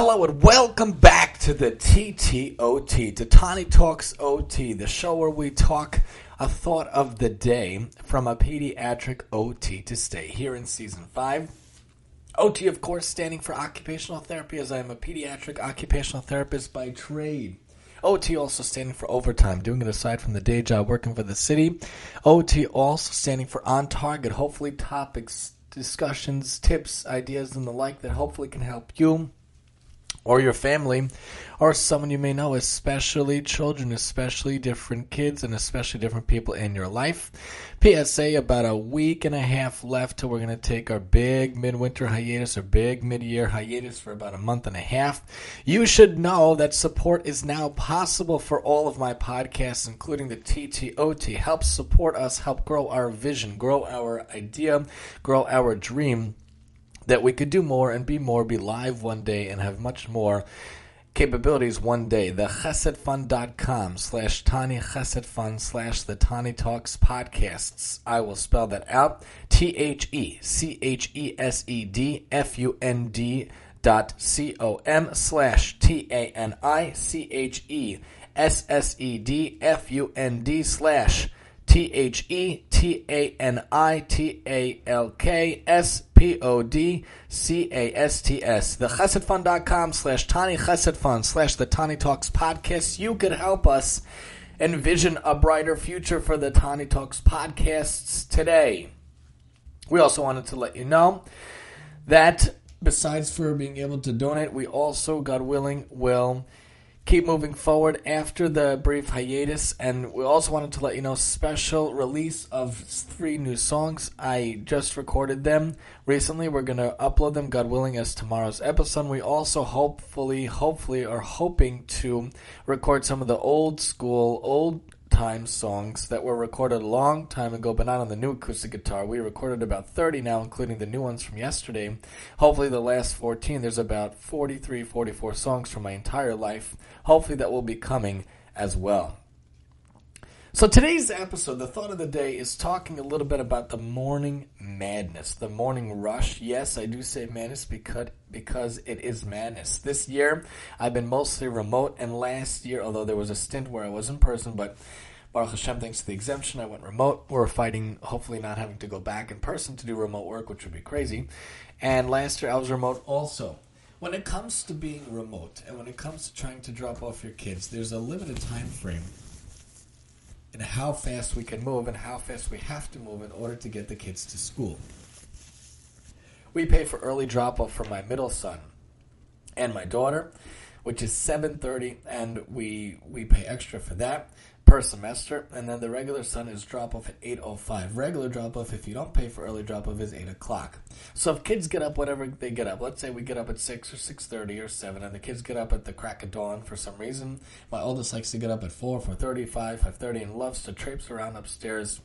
Hello and welcome back to the TTOT, to Tani Talks OT, the show where we talk a thought of the day from a pediatric OT to stay here in season 5. OT, of course, standing for occupational therapy, as I am a pediatric occupational therapist by trade. OT also standing for overtime, doing it aside from the day job working for the city. OT also standing for on target, hopefully topics, discussions, tips, ideas, and the like that hopefully can help you or your family or someone you may know, especially children, especially different kids, and especially different people in your life. PSA about a week and a half left till we're going to take our big midwinter hiatus or big mid year hiatus for about a month and a half. You should know that support is now possible for all of my podcasts, including the TTOT. Help support us, help grow our vision, grow our idea, grow our dream that we could do more and be more, be live one day, and have much more capabilities one day. The chesedfund.com slash Tani Chesed Fund slash the Tani Talks podcasts. I will spell that out. T H E C H E S E D F U N D dot C O M slash T A N I C H E S S E D F U N D slash T H E T A N I T A L K S P O D C A S T S. The chesedfund.com slash Tani Chesed Fund slash the Tani Talks podcast. You could help us envision a brighter future for the Tani Talks podcasts today. We also wanted to let you know that besides for being able to donate, we also, God willing, will keep moving forward after the brief hiatus. And we also wanted to let you know special release of three new songs. I just recorded them recently. We're going to upload them, God willing, as tomorrow's episode. We also hopefully, hopefully, are hoping to record some of the old school, old time songs that were recorded a long time ago, but not on the new acoustic guitar. We recorded about 30 now, including the new ones from yesterday. Hopefully, the last 14. There's about 43, 44 songs from my entire life. Hopefully, that will be coming as well. So today's episode, the thought of the day, is talking a little bit about the morning madness, the morning rush. Yes, I do say madness because because it is madness. This year, I've been mostly remote, and last year, although there was a stint where I was in person, but Baruch Hashem, thanks to the exemption, I went remote. We're fighting, hopefully, not having to go back in person to do remote work, which would be crazy. And last year, I was remote also. When it comes to being remote, and when it comes to trying to drop off your kids, there's a limited time frame and how fast we can move and how fast we have to move in order to get the kids to school. We pay for early drop off for my middle son and my daughter, which is 7:30 and we we pay extra for that per semester. And then the regular son is drop off at 8.05 regular drop off if you don't pay for early drop off is 8 o'clock. So if kids get up whatever they get up let's say we get up at 6 or 6.30 or 7 and the kids get up at the crack of dawn for some reason. My oldest likes to get up at 4 4.30 5 5.30 and loves to traipse around upstairs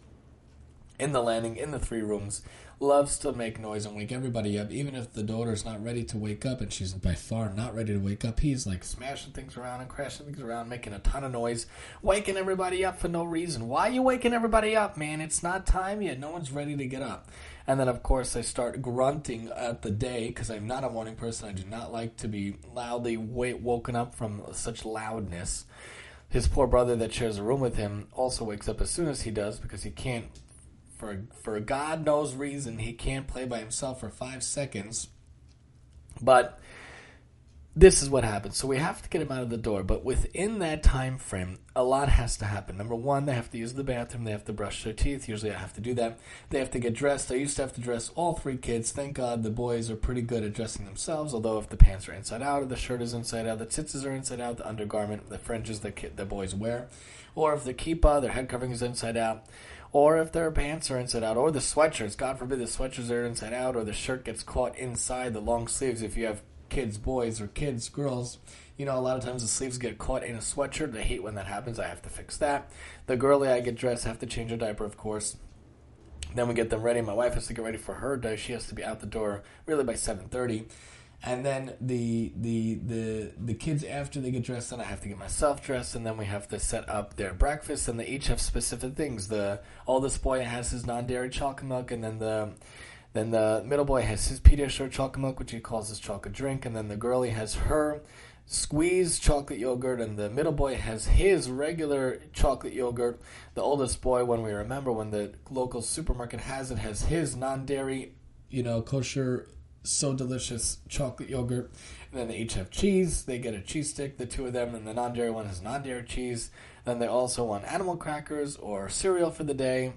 in the landing in the three rooms loves to make noise and wake everybody up even if the daughter's not ready to wake up and she's by far not ready to wake up he's like smashing things around and crashing things around making a ton of noise waking everybody up for no reason. Why are you waking everybody up man? It's not time yet. No one's ready to get up. And then of course i start grunting at the day because i'm not a morning person. I do not like to be loudly woken up from such loudness. His poor brother that shares a room with him also wakes up as soon as he does because he can't for for God knows reason he can't play by himself for five seconds. But this is what happens. So we have to get him out of the door, but within that time frame, a lot has to happen. Number one, they have to use the bathroom, they have to brush their teeth. Usually I have to do that. They have to get dressed. I used to have to dress all three kids. Thank God the boys are pretty good at dressing themselves, although if the pants are inside out, or the shirt is inside out, the tzitzis are inside out, the undergarment, the fringes kid, the boys wear, or if the kippah, their head covering is inside out, or if their pants are inside out, or the sweatshirts. God forbid the sweatshirts are inside out, or the shirt gets caught inside the long sleeves. If you have kids, boys, or kids, girls, you know, a lot of times the sleeves get caught in a sweatshirt. I hate when that happens. I have to fix that. The girly, I get dressed, have to change her diaper, of course. Then we get them ready. My wife has to get ready for her day. She has to be out the door really by seven thirty and then the the the the kids after they get dressed, and I have to get myself dressed, and then we have to set up their breakfast, and they each have specific things. The oldest boy has his non-dairy chocolate milk, and then the Then the middle boy has his Pediasure chocolate milk, which he calls his chocolate drink, and then the girlie has her squeezed chocolate yogurt, and the middle boy has his regular chocolate yogurt. The oldest boy, when we remember when the local supermarket has it, has his non-dairy, you know, kosher, so delicious chocolate yogurt. And then they each have cheese. They get a cheese stick, the two of them, and the non-dairy one has non-dairy cheese. Then they also want animal crackers or cereal for the day.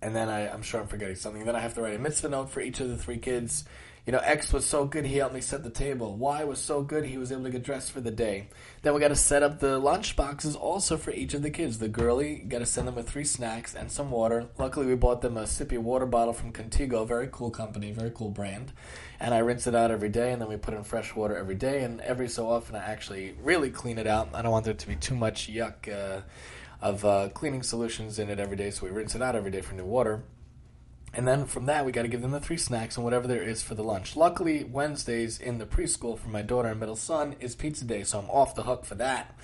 And then I, I'm sure I'm forgetting something. Then I have to write a mitzvah note for each of the three kids. You know, X was so good, he helped me set the table. Y was so good, he was able to get dressed for the day. Then we got to set up the lunch boxes also for each of the kids. The girly, got to send them with three snacks and some water. Luckily, we bought them a sippy water bottle from Contigo, very cool company, very cool brand. And I rinse it out every day, and then we put in fresh water every day. And every so often, I actually really clean it out. I don't want there to be too much yuck uh, of uh, cleaning solutions in it every day, so we rinse it out every day for new water. And then from that, we got to give them the three snacks and whatever there is for the lunch. Luckily, Wednesdays in the preschool for my daughter and middle son is pizza day, so I'm off the hook for that.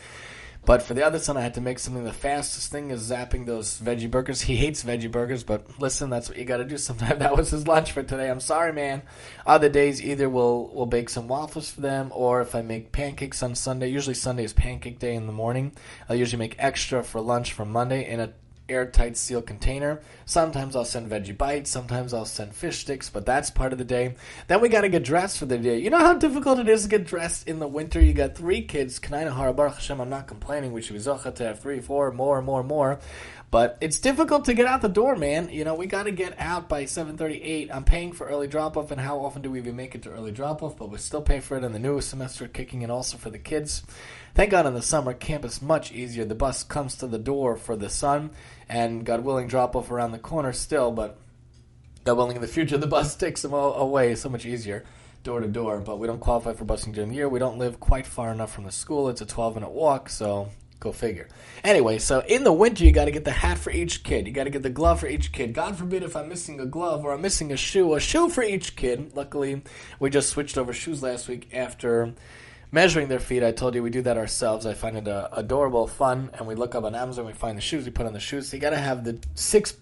But for the other son, I had to make something. The fastest thing is zapping those veggie burgers. He hates veggie burgers, but listen, that's what you got to do. Sometimes that was his lunch for today. I'm sorry, man. Other days, either we'll we'll bake some waffles for them, or if I make pancakes on Sunday, usually Sunday is pancake day in the morning. I'll usually make extra for lunch for Monday in a airtight steel container. Sometimes I'll send veggie bites, sometimes I'll send fish sticks, but that's part of the day. Then we got to get dressed for the day. You know how difficult it is to get dressed in the winter? You got three kids. Kanai Baruch Hashem, I'm not complaining. We should be zocha to have three, four, more, more, more. But it's difficult to get out the door, man. You know, we got to get out by 7:38. I'm paying for early drop-off, and how often do we even make it to early drop-off? But we still pay for it in the newest semester kicking in also for the kids. Thank God in the summer, camp is much easier. The bus comes to the door for the son, and God willing, drop off around the corner still, but God willing, in the future, the bus takes them all away. So much easier, door to door. But we don't qualify for busing during the year. We don't live quite far enough from the school. It's a 12 minute walk, so Go figure. Anyway, so in the winter, you got to get the hat for each kid. You got to get the glove for each kid. God forbid if I'm missing a glove or I'm missing a shoe, a shoe for each kid. Luckily, we just switched over shoes last week after measuring their feet. I told you we do that ourselves. I find it uh, adorable, fun, and we look up on Amazon. We find the shoes. We put on the shoes. So you got to have the six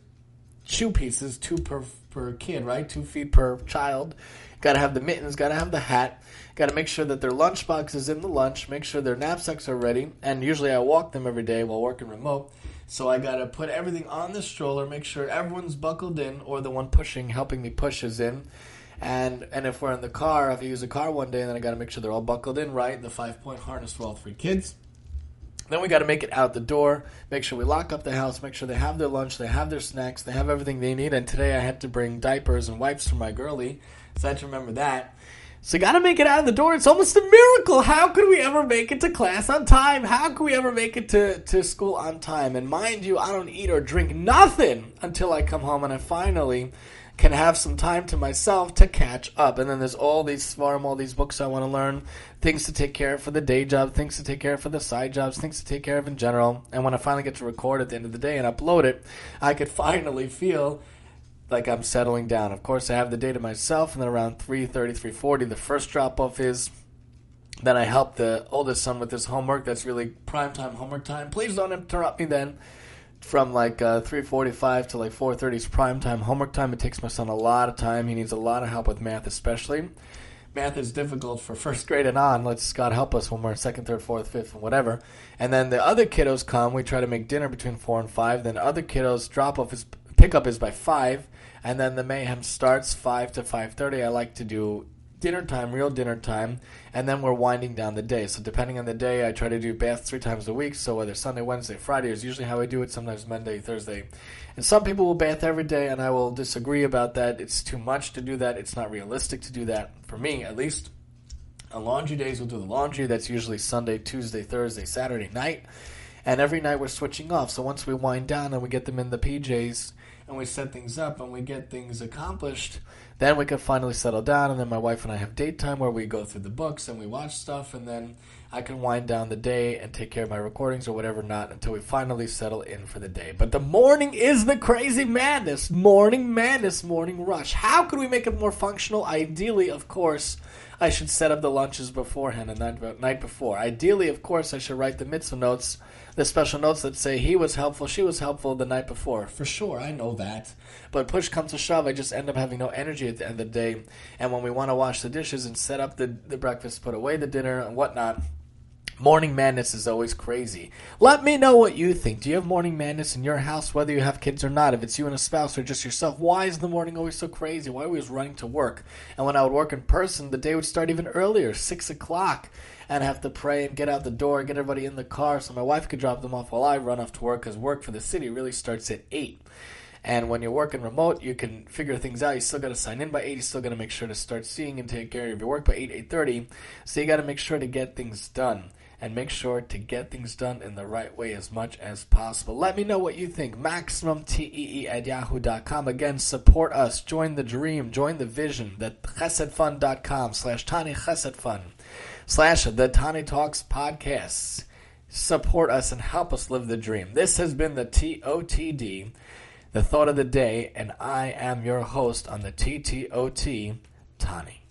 shoe pieces, two per per kid, right? Two feet per child. Got to have the mittens. Got to have the hat. Got to make sure that their lunchbox is in the lunch. Make sure their knapsacks are ready. And usually I walk them every day while working remote. So I got to put everything on the stroller. Make sure everyone's buckled in, or the one pushing, helping me push is in. And and if we're in the car, if I use a car one day, then I got to make sure they're all buckled in right. The five point harness for all three kids. Then we got to make it out the door. Make sure we lock up the house. Make sure they have their lunch, they have their snacks, they have everything they need. And today I had to bring diapers and wipes for my girlie, so I had to remember that. So got to make it out of the door. It's almost a miracle. How could we ever make it to class on time? How could we ever make it to, to school on time? And mind you, I don't eat or drink nothing until I come home and I finally can have some time to myself to catch up. And then there's all these farm, all these books I want to learn, things to take care of for the day job, things to take care of for the side jobs, things to take care of in general. And when I finally get to record at the end of the day and upload it, I could finally feel like I'm settling down. Of course, I have the day to myself, and then around 3.30, 3.40, the first drop-off is. Then I help the oldest son with his homework. That's really prime time homework time. Please don't interrupt me then from like uh, 3.45 to like 4.30 is prime time homework time. It takes my son a lot of time. He needs a lot of help with math especially. Math is difficult for first grade and on. Let's god help us when we're in second third fourth fifth and whatever. And then the other kiddos come. We try to make dinner between 4 and 5 then other kiddos drop off is pickup is by 5 and then the mayhem starts 5 to 5.30 i like to do dinner time, real dinner time, and then we're winding down the day. So depending on the day, I try to do baths three times a week. So whether Sunday, Wednesday, Friday is usually how I do it. Sometimes Monday, Thursday, and some people will bath every day, and I will disagree about that. It's too much to do that. It's not realistic to do that for me, at least. On laundry days, we'll do the laundry. That's usually Sunday, Tuesday, Thursday, Saturday night. And every night we're switching off. So once we wind down and we get them in the PJs and we set things up and we get things accomplished, then we can finally settle down. And then my wife and I have date time where we go through the books and we watch stuff. And then I can wind down the day and take care of my recordings or whatever not until we finally settle in for the day. But the morning is the crazy madness. Morning madness, morning rush. How could we make it more functional? Ideally, of course, I should set up the lunches beforehand and night, night before. Ideally, of course, I should write the mitzvah notes, the special notes that say he was helpful, she was helpful the night before. For sure, I know that. But push comes to shove, I just end up having no energy at the end of the day. And when we want to wash the dishes and set up the, the breakfast, put away the dinner and whatnot, Morning madness is always crazy. Let me know what you think. Do you have morning madness in your house, whether you have kids or not? If it's you and a spouse or just yourself, why is the morning always so crazy? Why are we always running to work? And when I would work in person, the day would start even earlier, 6 o'clock, and I have to pray and get out the door, and get everybody in the car so my wife could drop them off while I run off to work because work for the city really starts at 8. And when you're working remote, you can figure things out. You still got to sign in by 8. You still got to make sure to start seeing and take care of your work by 8, 8.30. So you got to make sure to get things done and make sure to get things done in the right way as much as possible. Let me know what you think. MaximumTEE at yahoo.com. Again, support us. Join the dream. Join the vision. The chesedfund.com slash Tani Chesed Fund slash the Tani Talks podcasts. Support us and help us live the dream. This has been the TOTD, the thought of the day, and I am your host on the TTOT, Tani.